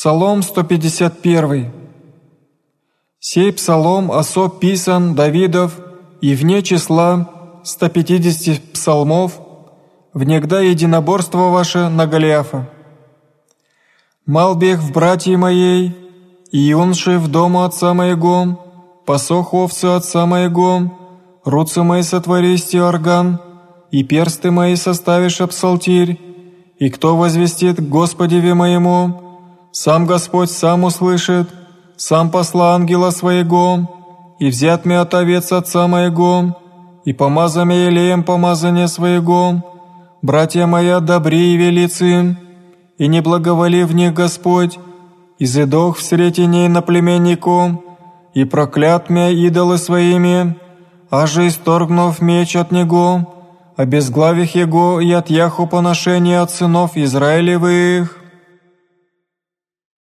Псалом 151. Сей псалом особ писан Давидов и вне числа 150 псалмов, внегда единоборство ваше на Голиафа. Мал бег в братья моей, и юнши в дому отца моего, посох овцы отца моего, руцы мои сотвористи орган, и персты мои составишь псалтирь, и кто возвестит Господеве моему, сам Господь сам услышит, сам посла ангела своего, и взят мне от овец отца моего, и помаза мне елеем помазания своего, братья моя добри и велицы, и не благоволи в них Господь, и задох в сретеней на племеннику, и проклят меня идолы своими, аже исторгнув меч от него, обезглавих его и от яху поношения от сынов Израилевых,